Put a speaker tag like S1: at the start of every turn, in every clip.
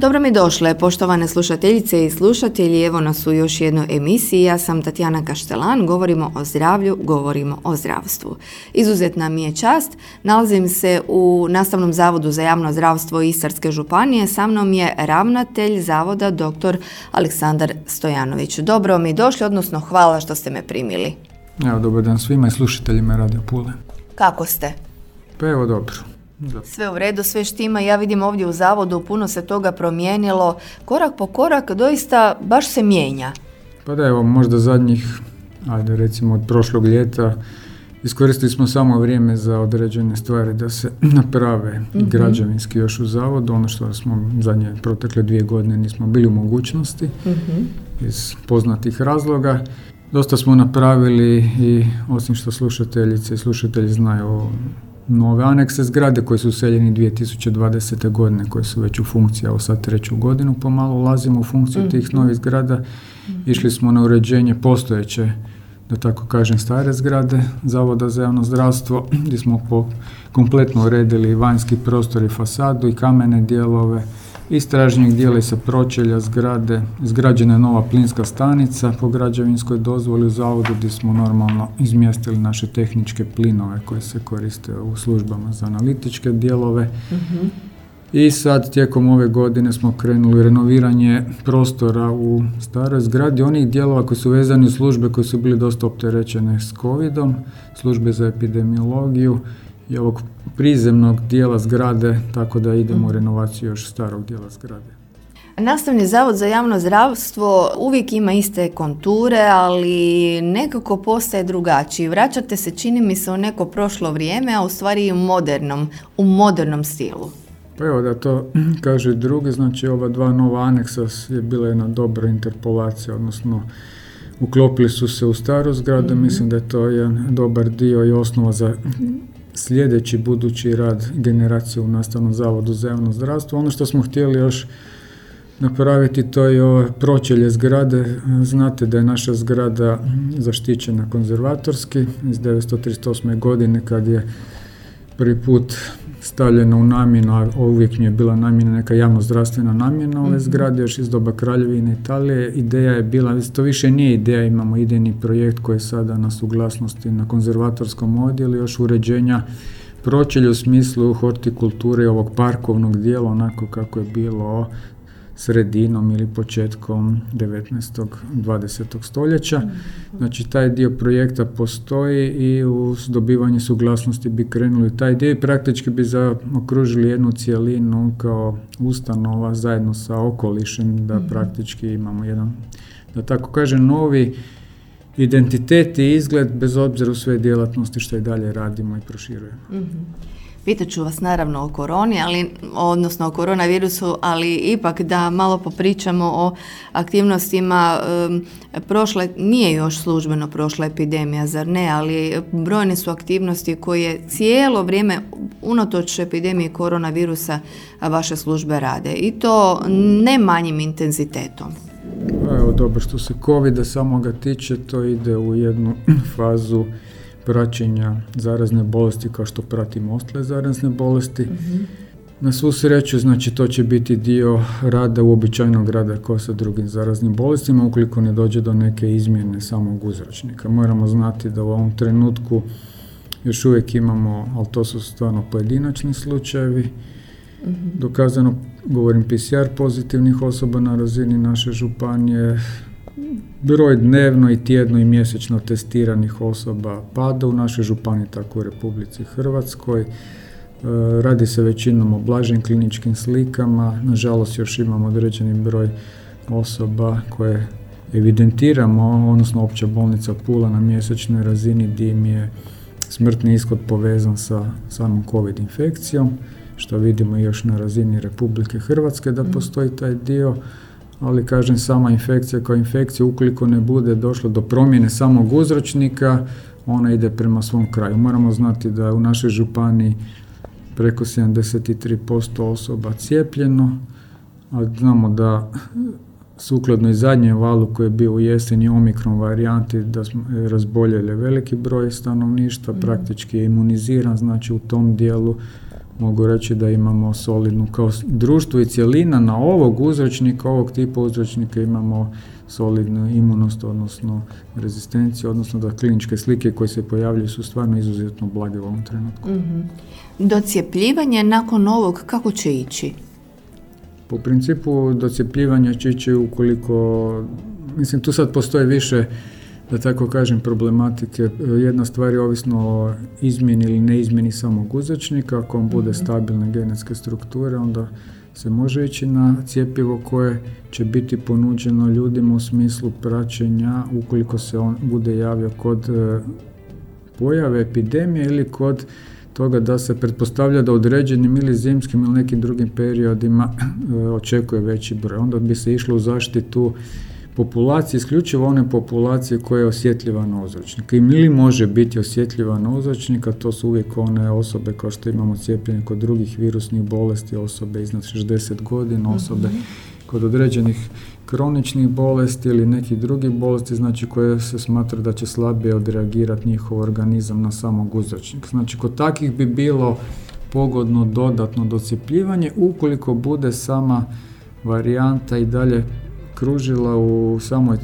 S1: Dobro mi došle, poštovane slušateljice i slušatelji, evo nas u još jednoj emisiji. Ja sam Tatjana Kaštelan, govorimo o zdravlju, govorimo o zdravstvu. Izuzetna mi je čast, nalazim se u Nastavnom zavodu za javno zdravstvo Istarske županije, sa mnom je ravnatelj zavoda dr. Aleksandar Stojanović. Dobro mi došli, odnosno hvala što ste me primili.
S2: Evo, dobar dan svima i slušateljima Radio Pule.
S1: Kako ste?
S2: Pa evo, dobro.
S1: Sve u redu, sve štima. Ja vidim ovdje u zavodu puno se toga promijenilo. Korak po korak doista baš se mijenja.
S2: Pa da evo, možda zadnjih, ajde recimo od prošlog ljeta, iskoristili smo samo vrijeme za određene stvari da se naprave mm građevinski još u zavodu. Ono što smo zadnje protekle dvije godine nismo bili u mogućnosti mhm. iz poznatih razloga. Dosta smo napravili i osim što slušateljice i slušatelji znaju o nove anekse zgrade koji su useljeni 2020. godine, koji su već u funkciji, evo sad treću godinu pomalo ulazimo u funkciju tih mhm. novih zgrada. Išli smo na uređenje postojeće, da tako kažem, stare zgrade Zavoda za javno zdravstvo, gdje smo po, kompletno uredili vanjski prostor i fasadu i kamene dijelove, istražnjeg dijela i sa pročelja zgrade, izgrađena je nova plinska stanica po građevinskoj dozvoli u zavodu gdje smo normalno izmjestili naše tehničke plinove koje se koriste u službama za analitičke dijelove. Mhm. I sad tijekom ove godine smo krenuli renoviranje prostora u staroj zgradi, onih dijelova koji su vezani u službe koje su bili dosta opterećene s covidom, službe za epidemiologiju i ovog prizemnog dijela zgrade, tako da idemo u mhm. renovaciju još starog dijela zgrade.
S1: Nastavni zavod za javno zdravstvo uvijek ima iste konture, ali nekako postaje drugačiji. Vraćate se, čini mi se, u neko prošlo vrijeme, a u stvari i u modernom, u modernom stilu.
S2: Pa evo da to kaže drugi, znači ova dva nova aneksa je bila jedna dobra interpolacija, odnosno uklopili su se u staru zgradu, mhm. mislim da je to jedan dobar dio i osnova za sljedeći budući rad generacije u Nastavnom zavodu za javno zdravstvo. Ono što smo htjeli još napraviti to je ovo pročelje zgrade. Znate da je naša zgrada zaštićena konzervatorski iz 1938. godine kad je prvi put stavljena u namjenu, a uvijek mi je bila namjena neka javno zdravstvena namjena ove mhm. zgrade, još iz doba Kraljevine Italije. Ideja je bila, to više nije ideja, imamo idejni projekt koji je sada na suglasnosti na konzervatorskom odjelu, još uređenja pročelju u smislu hortikulture ovog parkovnog dijela, onako kako je bilo sredinom ili početkom 19. 20. stoljeća. Znači taj dio projekta postoji i uz dobivanje suglasnosti bi krenuli taj dio i praktički bi okružili jednu cijelinu kao ustanova zajedno sa okolišem da mhm. praktički imamo jedan, da tako kažem, novi identitet i izgled bez obzira u sve djelatnosti što i dalje radimo i proširujemo. mm
S1: Pitat ću vas naravno o koroni, ali, odnosno o koronavirusu, ali ipak da malo popričamo o aktivnostima. Prošle, nije još službeno prošla epidemija, zar ne, ali brojne su aktivnosti koje cijelo vrijeme unatoč epidemiji koronavirusa vaše službe rade i to ne manjim intenzitetom.
S2: Pa evo dobro, što se covid samoga tiče, to ide u jednu fazu praćenja zarazne bolesti kao što pratimo ostale zarazne bolesti. mm Na svu sreću, znači to će biti dio rada, uobičajenog rada kao sa drugim zaraznim bolestima, ukoliko ne dođe do neke izmjene samog uzročnika. Moramo znati da u ovom trenutku još uvijek imamo, ali to su stvarno pojedinačni slučajevi, mhm. dokazano, govorim PCR pozitivnih osoba na razini naše županije, Broj dnevno i tjedno i mjesečno testiranih osoba pada u našoj županiji, tako u Republici Hrvatskoj. E, radi se većinom o blažim kliničkim slikama, nažalost još imamo određeni broj osoba koje evidentiramo, odnosno opća bolnica Pula na mjesečnoj razini gdje im je smrtni ishod povezan sa samom COVID infekcijom, što vidimo još na razini Republike Hrvatske da mm. postoji taj dio ali kažem sama infekcija kao infekcija ukoliko ne bude došlo do promjene samog uzročnika ona ide prema svom kraju. Moramo znati da u našoj županiji preko 73% osoba cijepljeno, a znamo da sukladno i zadnjem valu koji je bio u jeseni omikron varijanti da smo razboljeli veliki broj stanovništva, mhm. praktički je imuniziran, znači u tom dijelu mogu reći da imamo solidnu kao društvo i cjelina na ovog uzročnika, ovog tipa uzročnika imamo solidnu imunost, odnosno rezistenciju, odnosno da kliničke slike koje se pojavljaju su stvarno izuzetno blage u ovom trenutku.
S1: Mm-hmm. Docjepljivanje nakon ovog kako će ići?
S2: Po principu docjepljivanja će ići ukoliko, mislim tu sad postoje više da tako kažem, problematike. Jedna stvar je ovisno o izmjeni ili neizmjeni samog uzročnika. Ako on bude mhm. stabilne genetske strukture, onda se može ići na cijepivo koje će biti ponuđeno ljudima u smislu praćenja ukoliko se on bude javio kod e, pojave epidemije ili kod toga da se pretpostavlja da određenim ili zimskim ili nekim drugim periodima e, očekuje veći broj. Onda bi se išlo u zaštitu populacije, isključivo one populacije koja je osjetljiva na uzročnika. Ili može biti osjetljiva na uzročnika, to su uvijek one osobe kao što imamo cijepljenje kod drugih virusnih bolesti, osobe iznad 60 godina, mhm. osobe kod određenih kroničnih bolesti ili nekih drugih bolesti, znači koje se smatra da će slabije odreagirati njihov organizam na samog uzročnika. Znači kod takvih bi bilo pogodno dodatno docjepljivanje ukoliko bude sama varijanta i dalje kružila u samoj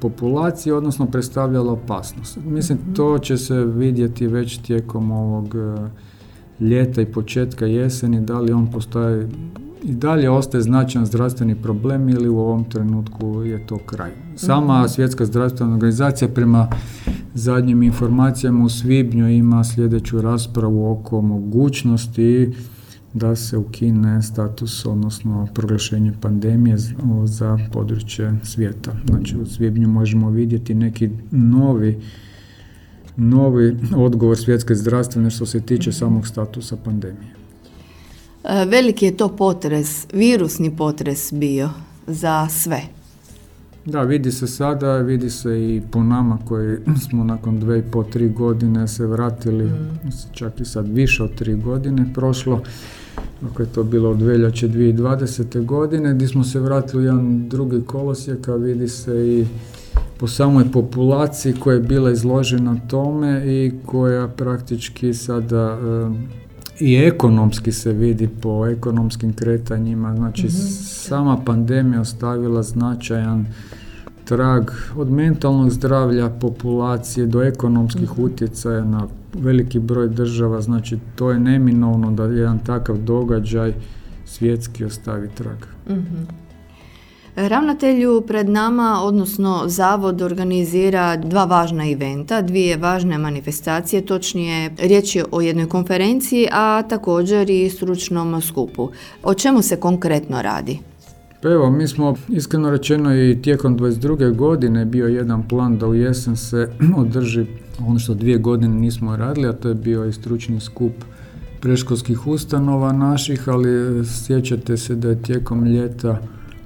S2: populaciji, odnosno predstavljala opasnost. Mislim, mhm. to će se vidjeti već tijekom ovog e, ljeta i početka jeseni, da li on postoji i dalje ostaje značajan zdravstveni problem ili u ovom trenutku je to kraj. Sama mhm. svjetska zdravstvena organizacija prema zadnjim informacijama u svibnju ima sljedeću raspravu oko mogućnosti da se ukine status, odnosno proglašenje pandemije za područje svijeta. Znači u svibnju možemo vidjeti neki novi novi odgovor svjetske zdravstvene što se tiče samog statusa pandemije.
S1: E, veliki je to potres, virusni potres bio za sve.
S2: Da, vidi se sada, vidi se i po nama koji smo nakon dve i po tri godine se vratili, mm. čak i sad više od tri godine prošlo ako je to bilo od veljače 2020. godine, gdje smo se vratili u jedan drugi kolosijek, a vidi se i po samoj populaciji koja je bila izložena tome i koja praktički sada i ekonomski se vidi po ekonomskim kretanjima, znači mhm. sama pandemija ostavila značajan trag od mentalnog zdravlja populacije do ekonomskih mhm. utjecaja na veliki broj država, znači to je neminovno da jedan takav događaj svjetski ostavi trag. mm
S1: Ravnatelju pred nama, odnosno Zavod organizira dva važna eventa, dvije važne manifestacije, točnije riječ je o jednoj konferenciji, a također i stručnom skupu. O čemu se konkretno radi?
S2: Pa evo, mi smo iskreno rečeno i tijekom 22. godine bio jedan plan da u jesen se održi ono što dvije godine nismo radili, a to je bio i stručni skup preškolskih ustanova naših, ali sjećate se da je tijekom ljeta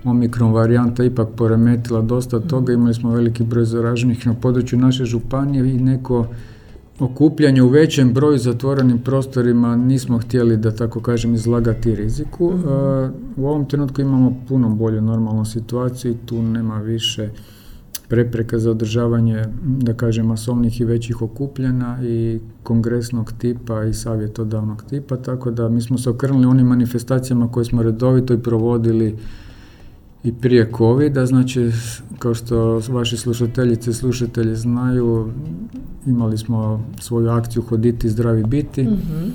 S2: omikron varijanta ipak poremetila dosta toga, imali smo veliki broj zaraženih na području naše županije i neko okupljanje u većem broju zatvorenim prostorima nismo htjeli da tako kažem izlagati riziku. Mhm. E, u ovom trenutku imamo puno bolju normalnu situaciju i tu nema više prepreka za održavanje, da kažem, masovnih i većih okupljena i kongresnog tipa i savjetodavnog tipa, tako da mi smo se okrenuli onim manifestacijama koje smo redovito i provodili i prije covid znači kao što vaši slušateljice i slušatelji znaju, imali smo svoju akciju Hoditi zdravi biti. mm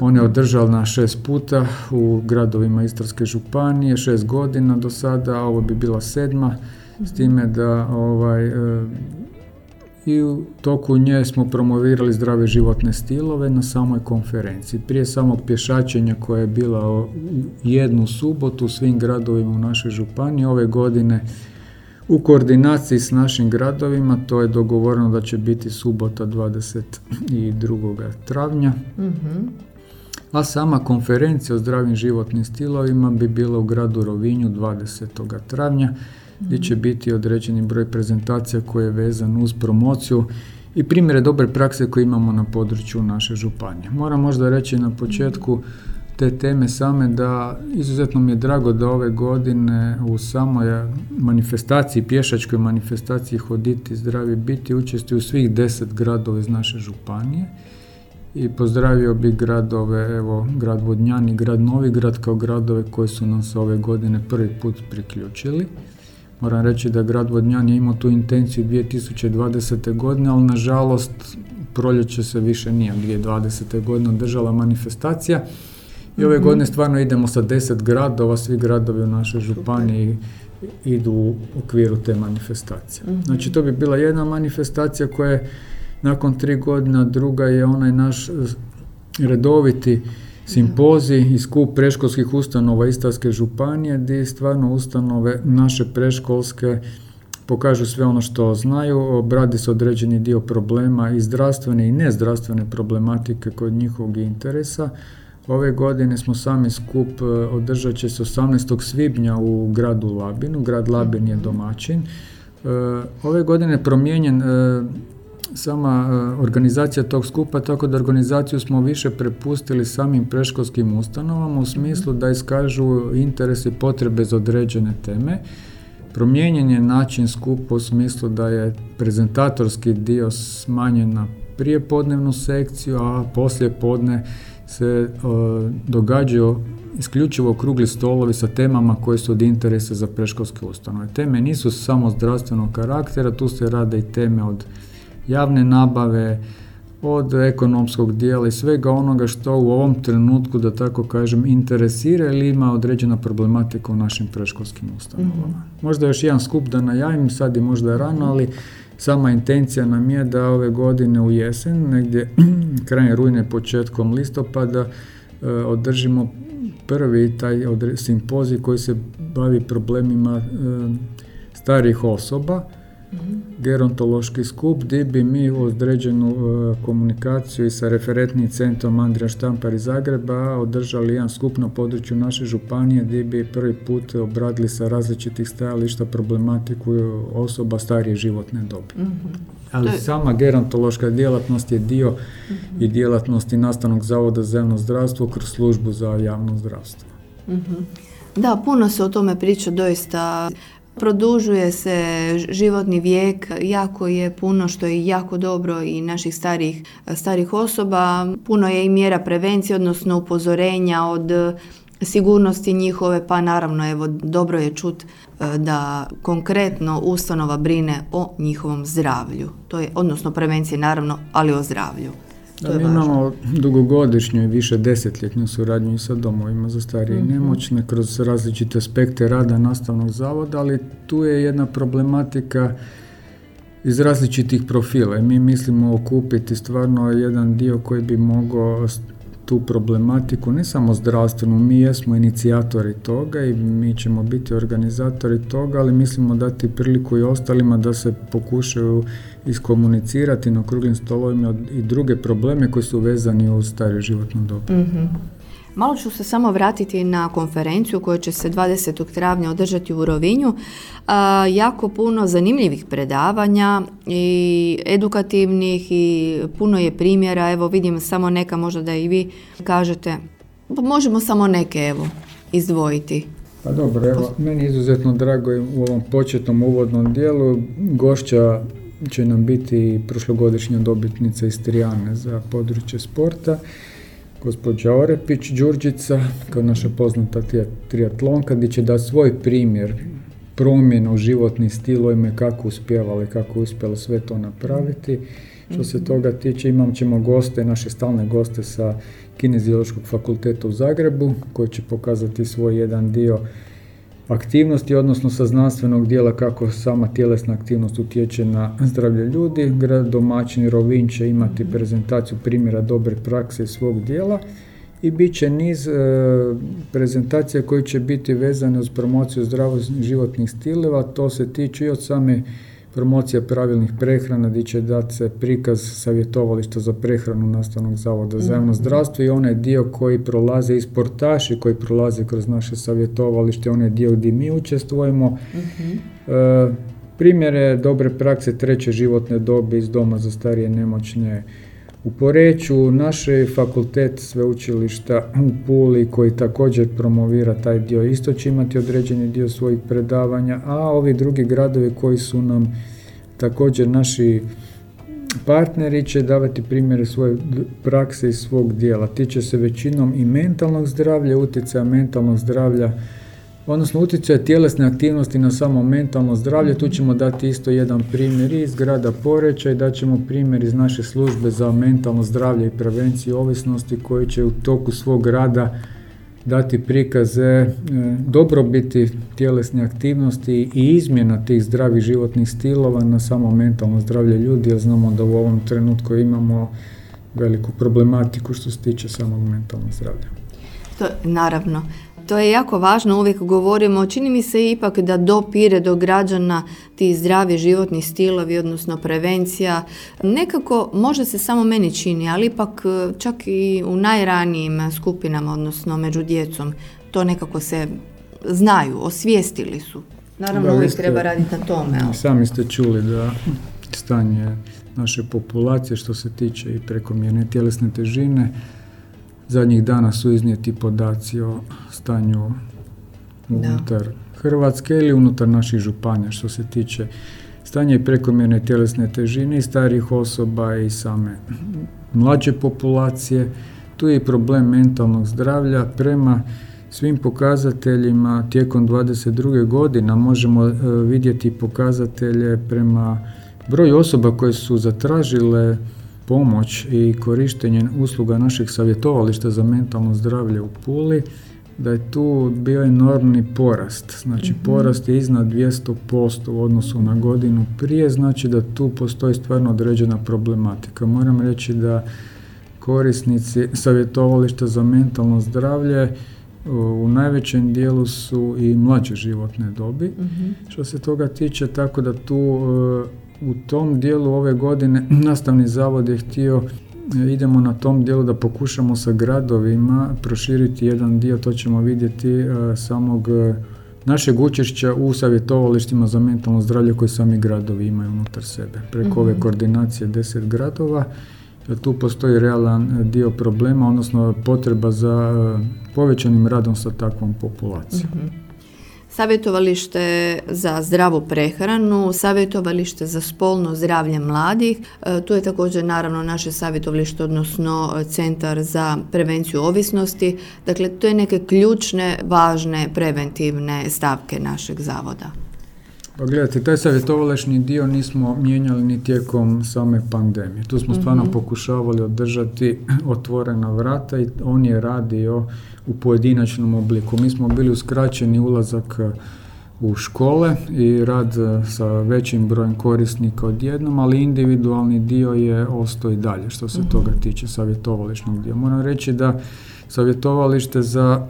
S2: On je održao na šest puta u gradovima Istarske županije, šest godina do sada, a ovo bi bila sedma, s time da ovaj, e, i u toku nje smo promovirali zdrave životne stilove na samoj konferenciji. Prije samog pješačenja koja je bila jednu subotu u svim gradovima u našoj županiji, ove godine u koordinaciji s našim gradovima, to je dogovoreno da će biti subota 22. travnja. mm A sama konferencija o zdravim životnim stilovima bi bila u gradu Rovinju 20. travnja gdje će biti određeni broj prezentacija koji je vezan uz promociju i primjere dobre prakse koje imamo na području naše županije. Moram možda reći na početku te teme same da izuzetno mi je drago da ove godine u samoj manifestaciji, pješačkoj manifestaciji Hoditi zdravi biti učestvuju svih deset gradova iz naše županije i pozdravio bih gradove, evo, grad Vodnjan i grad Novigrad kao gradove koji su nam se ove godine prvi put priključili. Moram reći da grad Vodnjan je imao tu intenciju 2020. godine, ali nažalost proljeće se više nije 2020. godine održala manifestacija i ove mhm. godine stvarno idemo sa deset gradova, svi gradovi u našoj županiji idu u okviru te manifestacije. Mhm. Znači to bi bila jedna manifestacija koja je nakon tri godina, druga je onaj naš redoviti simpozij i skup preškolskih ustanova Istarske županije gdje stvarno ustanove naše preškolske pokažu sve ono što znaju, obradi se određeni dio problema i zdravstvene i nezdravstvene problematike kod njihovog interesa. Ove godine smo sami skup, e, održat će se 18. svibnja u gradu Labinu, grad Labin je domaćin. E, ove godine je promijenjen e, sama organizacija tog skupa, tako da organizaciju smo više prepustili samim preškolskim ustanovama u smislu da iskažu interese i potrebe za određene teme. Promijenjen je način skupa u smislu da je prezentatorski dio smanjen na podnevnu sekciju, a poslije podne se događaju isključivo okrugli stolovi sa temama koje su od interesa za preškolske ustanove. Teme nisu samo zdravstvenog karaktera, tu se rade i teme od javne nabave, od ekonomskog dijela i svega onoga što u ovom trenutku, da tako kažem, interesira ili ima određena problematika u našim preškolskim ustanovama. Mhm. Možda još jedan skup da najavim, sad je možda rano, ali sama intencija nam je da ove godine u jesen, negdje krajem rujne, početkom listopada, e, održimo prvi taj simpozij koji se bavi problemima e, starih osoba gerontološki skup gdje bi mi određenu e, komunikaciju i sa referentnim centrom Andrija Štampar iz Zagreba održali jedan skup na području naše županije gdje bi prvi put obradili sa različitih stajališta problematiku osoba starije životne dobi. Mhm. Ali sama gerontološka djelatnost je dio i djelatnosti nastavnog zavoda za javno zdravstvo kroz službu za javno zdravstvo.
S1: Mhm. Da, puno se o tome priča doista Produžuje se životni vijek, jako je puno što je jako dobro i naših starih, starih osoba. Puno je i mjera prevencije, odnosno upozorenja od sigurnosti njihove, pa naravno evo dobro je čut e, da konkretno ustanova brine o njihovom zdravlju. To je odnosno prevencije naravno, ali o zdravlju.
S2: Da, mi imamo dugogodišnju i više desetljetnu suradnju sa domovima za starije i mhm. nemoćne kroz različite aspekte rada nastavnog zavoda, ali tu je jedna problematika iz različitih profila mi mislimo okupiti stvarno jedan dio koji bi mogao tu problematiku, ne samo zdravstvenu, mi jesmo inicijatori toga i mi ćemo biti organizatori toga, ali mislimo dati priliku i ostalima da se pokušaju iskomunicirati na okruglim stolovima i druge probleme koji su vezani uz stare životno dobu. mm
S1: Malo ću se samo vratiti na konferenciju koja će se 20. travnja održati u Rovinju. jako puno zanimljivih predavanja i edukativnih i puno je primjera. Evo vidim samo neka možda da i vi kažete. Pa možemo samo neke evo izdvojiti.
S2: Pa dobro, evo, meni je izuzetno drago u ovom početnom uvodnom dijelu. Gošća će nam biti prošlogodišnja dobitnica iz Trijane za područje sporta gospođa Orepić Đurđica, kao naša poznata triatlonka, gdje će da svoj primjer promjena u životni stil, ime kako uspjevala i kako uspjela sve to napraviti. Što se toga tiče, imam ćemo goste, naše stalne goste sa Kineziološkog fakulteta u Zagrebu, koji će pokazati svoj jedan dio aktivnosti, odnosno sa znanstvenog dijela kako sama tjelesna aktivnost utječe na zdravlje ljudi. Grad domaćin Rovin će imati prezentaciju primjera dobre prakse svog dijela i bit će niz e, prezentacija koji će biti vezane uz promociju zdravog životnih stileva. To se tiče i od same promocija pravilnih prehrana gdje će dati se prikaz savjetovališta za prehranu nastavnog zavoda za javno mhm. zdravstvo i onaj dio koji prolaze i sportaši koji prolaze kroz naše savjetovalište, onaj dio gdje mi učestvujemo. E, primjere dobre prakse treće životne dobi iz doma za starije nemoćne u Poreću, naš fakultet sveučilišta u Puli koji također promovira taj dio isto će imati određeni dio svojih predavanja, a ovi drugi gradovi koji su nam također naši partneri će davati primjere svoje prakse i svog dijela. Tiče se većinom i mentalnog zdravlja, utjecaja mentalnog zdravlja odnosno utjecaj tjelesne aktivnosti na samo mentalno zdravlje. Tu ćemo dati isto jedan primjer iz grada Poreća i daćemo primjer iz naše službe za mentalno zdravlje i prevenciju ovisnosti koji će u toku svog rada dati prikaze e, dobrobiti tjelesne aktivnosti i izmjena tih zdravih životnih stilova na samo mentalno zdravlje ljudi, jer znamo da u ovom trenutku imamo veliku problematiku što se tiče samog mentalnog zdravlja.
S1: To, naravno, to je jako važno, uvijek govorimo, čini mi se ipak da dopire do građana ti zdravi životni stilovi, odnosno prevencija. Nekako, možda se samo meni čini, ali ipak e, čak i u najranijim skupinama, odnosno među djecom, to nekako se znaju, osvijestili su. Naravno, uvijek treba raditi na tome. Ali.
S2: Sami ste čuli da stanje naše populacije što se tiče i prekomjerne tjelesne težine, Zadnjih dana su iznijeti podaci o stanju unutar Hrvatske ili unutar naših županija što se tiče stanja i prekomjerne tjelesne težine i starih osoba i same mlađe populacije. Tu je i problem mentalnog zdravlja prema svim pokazateljima tijekom 22. godina možemo e, vidjeti pokazatelje prema broju osoba koje su zatražile pomoć i korištenje usluga naših savjetovališta za mentalno zdravlje u Puli, da je tu bio enormni porast. Znači mm porast je iznad 200% u odnosu na godinu prije, znači da tu postoji stvarno određena problematika. Moram reći da korisnici savjetovališta za mentalno zdravlje u najvećem dijelu su i mlađe životne dobi. mm Što se toga tiče, tako da tu u tom dijelu ove godine nastavni zavod je htio idemo na tom dijelu da pokušamo sa gradovima proširiti jedan dio, to ćemo vidjeti e, samog e, našeg učešća u savjetovalištima za mentalno zdravlje koje sami gradovi imaju unutar sebe. Preko ove mhm. koordinacije deset gradova, tu postoji realan dio problema, odnosno potreba za povećanim radom sa takvom populacijom. Mhm
S1: savjetovalište za zdravu prehranu, savjetovalište za spolno zdravlje mladih. E, tu je također naravno naše savjetovalište, odnosno e, centar za prevenciju ovisnosti. Dakle, to je neke ključne, važne, preventivne stavke našeg zavoda.
S2: Pa gledajte, taj savjetovališni dio nismo mijenjali ni tijekom same pandemije. Tu smo stvarno mhm. pokušavali održati otvorena vrata i on je radio u pojedinačnom obliku. Mi smo bili uskraćeni ulazak e, u škole i rad e, sa većim brojem korisnika odjednom, ali individualni dio je ostao i dalje što se mhm. toga tiče savjetovališnog dio. Moram reći da savjetovalište za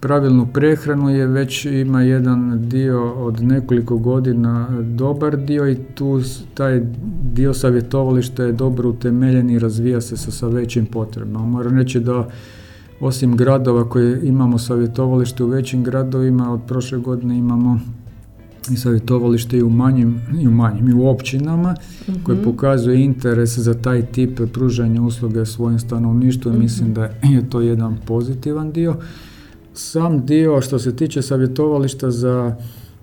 S2: pravilnu prehranu je već ima jedan dio od nekoliko godina dobar dio i tu taj dio savjetovališta je dobro utemeljen i razvija se sa, sa većim potrebama. Moram reći da osim gradova koje imamo savjetovalište u većim gradovima, od prošle godine imamo i savjetovalište i u manjim, i u manjim, i u općinama mm koje pokazuje interes za taj tip pružanja usluge svojim stanovništvu i mislim da je to jedan pozitivan dio. Sam dio što se tiče savjetovališta za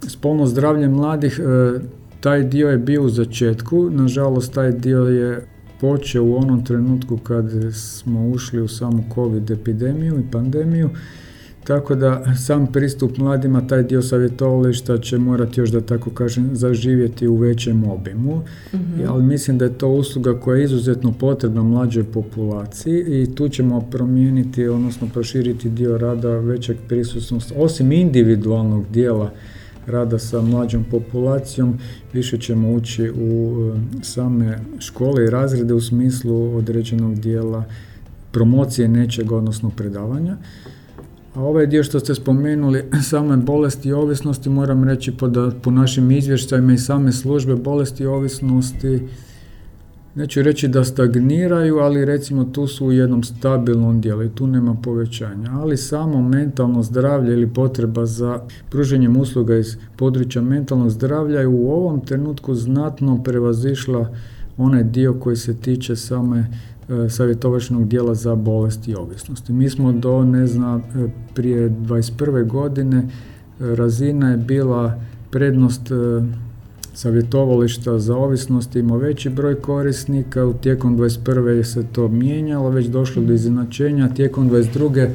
S2: spolno zdravlje mladih, e, taj dio je bio u začetku, nažalost taj dio je počeo u onom trenutku kad smo ušli u samu covid epidemiju i pandemiju, tako da sam pristup mladima, taj dio savjetovališta će morati još da tako kažem zaživjeti u većem obimu, mm ali mislim da je to usluga koja je izuzetno potrebna mlađoj populaciji i tu ćemo promijeniti, odnosno proširiti dio rada većeg prisutnosti, osim individualnog dijela rada sa mlađom populacijom, više ćemo ući u e, same škole i razrede u smislu određenog dijela promocije nečeg, odnosno predavanja. A ovaj dio što ste spomenuli, same bolesti i ovisnosti, moram reći po, po našim izvještajima i same službe bolesti i ovisnosti neću reći da stagniraju, ali recimo tu su u jednom stabilnom dijelu i tu nema povećanja. Ali samo mentalno zdravlje ili potreba za pruženjem usluga iz područja mentalnog zdravlja je u ovom trenutku znatno prevazišla onaj dio koji se tiče same e, savjetovačnog dijela za bolesti i ovisnosti. Mi smo do, ne znam, e, prije 21. godine e, razina je bila prednost savjetovališta za ovisnost ima veći broj korisnika, u tijekom 21. se to mijenjalo, već došlo do iznenačenja, tijekom 22.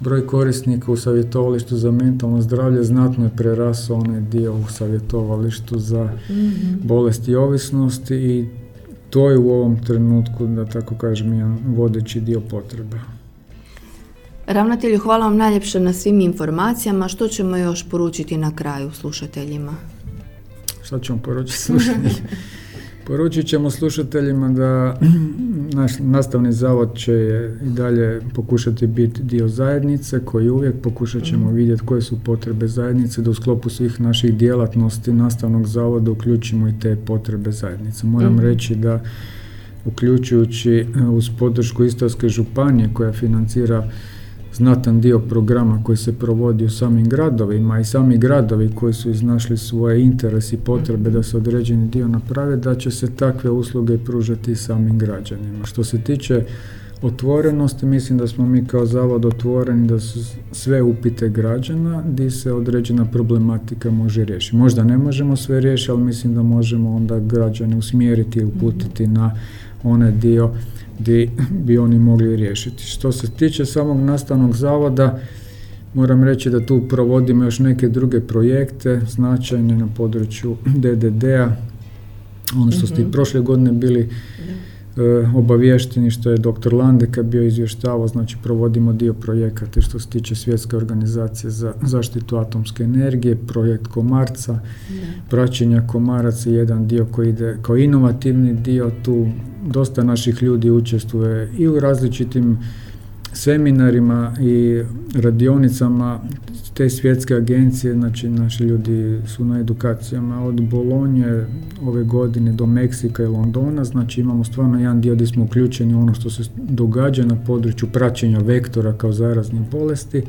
S2: broj korisnika u savjetovalištu za mentalno zdravlje znatno je prerasao onaj dio u savjetovalištu za mm bolesti i ovisnosti i to je u ovom trenutku, da tako kažem, jedan vodeći dio potreba.
S1: Ravnatelju, hvala vam najljepše na svim informacijama. Što ćemo još poručiti na kraju slušateljima?
S2: Šta ćemo poručiti slušateljima? Poručit ćemo slušateljima da naš nastavni zavod će i dalje pokušati biti dio zajednice koji uvijek pokušat ćemo mhm. vidjeti koje su potrebe zajednice da u sklopu svih naših djelatnosti nastavnog zavoda uključimo i te potrebe zajednice. Moram mhm. reći da uključujući e, uz podršku Istarske županije koja financira znatan dio programa koji se provodi u samim gradovima i sami gradovi koji su iznašli svoje interese i potrebe da se određeni dio naprave, da će se takve usluge pružati samim građanima. Što se tiče otvorenosti, mislim da smo mi kao zavod otvoreni da su sve upite građana gdje se određena problematika može riješiti. Možda ne možemo sve riješiti, ali mislim da možemo onda građane usmjeriti i uputiti na onaj dio gdje bi oni mogli riješiti. Što se tiče samog nastavnog zavoda, moram reći da tu provodimo još neke druge projekte značajne na području DDD-a. Ono što ste i mhm. prošle godine bili obavješteni što je dr. Landeka bio izvještavao, znači provodimo dio projekata što se tiče svjetske organizacije za zaštitu atomske energije, projekt komarca, praćenja komaraca, jedan dio koji ide kao inovativni dio, tu dosta naših ljudi učestvuje i u različitim seminarima i radionicama te svjetske agencije, znači naši ljudi su na edukacijama od Bolonje ove godine do Meksika i Londona, znači imamo stvarno jedan dio gdje smo uključeni u ono što se događa na području praćenja vektora kao zaraznih bolesti.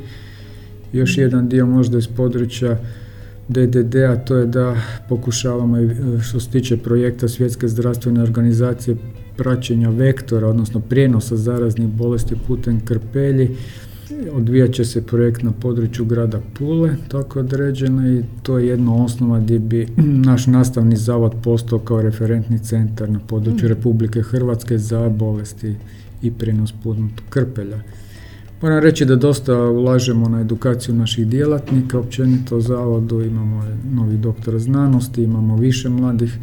S2: Još jedan dio možda iz područja DDD-a, to je da pokušavamo, što se tiče projekta Svjetske zdravstvene organizacije, praćenja vektora, odnosno prijenosa zaraznih bolesti putem krpelji. Odvijat će se projekt na području grada Pule, tako određeno i to je jedna osnova gdje bi naš nastavni zavod postao kao referentni centar na području mm. Republike Hrvatske za bolesti i prijenos putnog krpelja. Moram reći da dosta ulažemo na edukaciju naših djelatnika, općenito u zavodu imamo novi doktora znanosti, imamo više mladih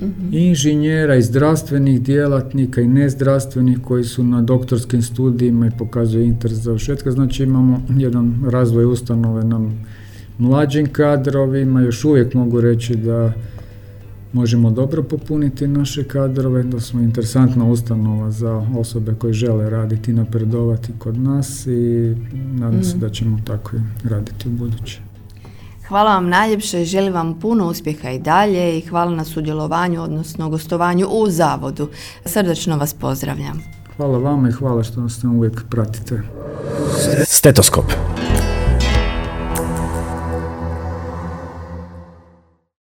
S2: mm inženjera i zdravstvenih djelatnika i nezdravstvenih koji su na doktorskim studijima i pokazuju interes za ušetka. Znači imamo jedan razvoj ustanove na mlađim kadrovima, još uvijek mogu reći da možemo dobro popuniti naše kadrove, da smo interesantna ustanova za osobe koje žele raditi i napredovati kod nas i nadam se mhm. da ćemo tako raditi u buduće.
S1: Hvala vam najljepše, želim vam puno uspjeha i dalje i hvala na sudjelovanju, odnosno gostovanju u zavodu. Srdačno vas pozdravljam.
S2: Hvala vama i hvala što nas uvijek pratite.
S3: Stetoskop.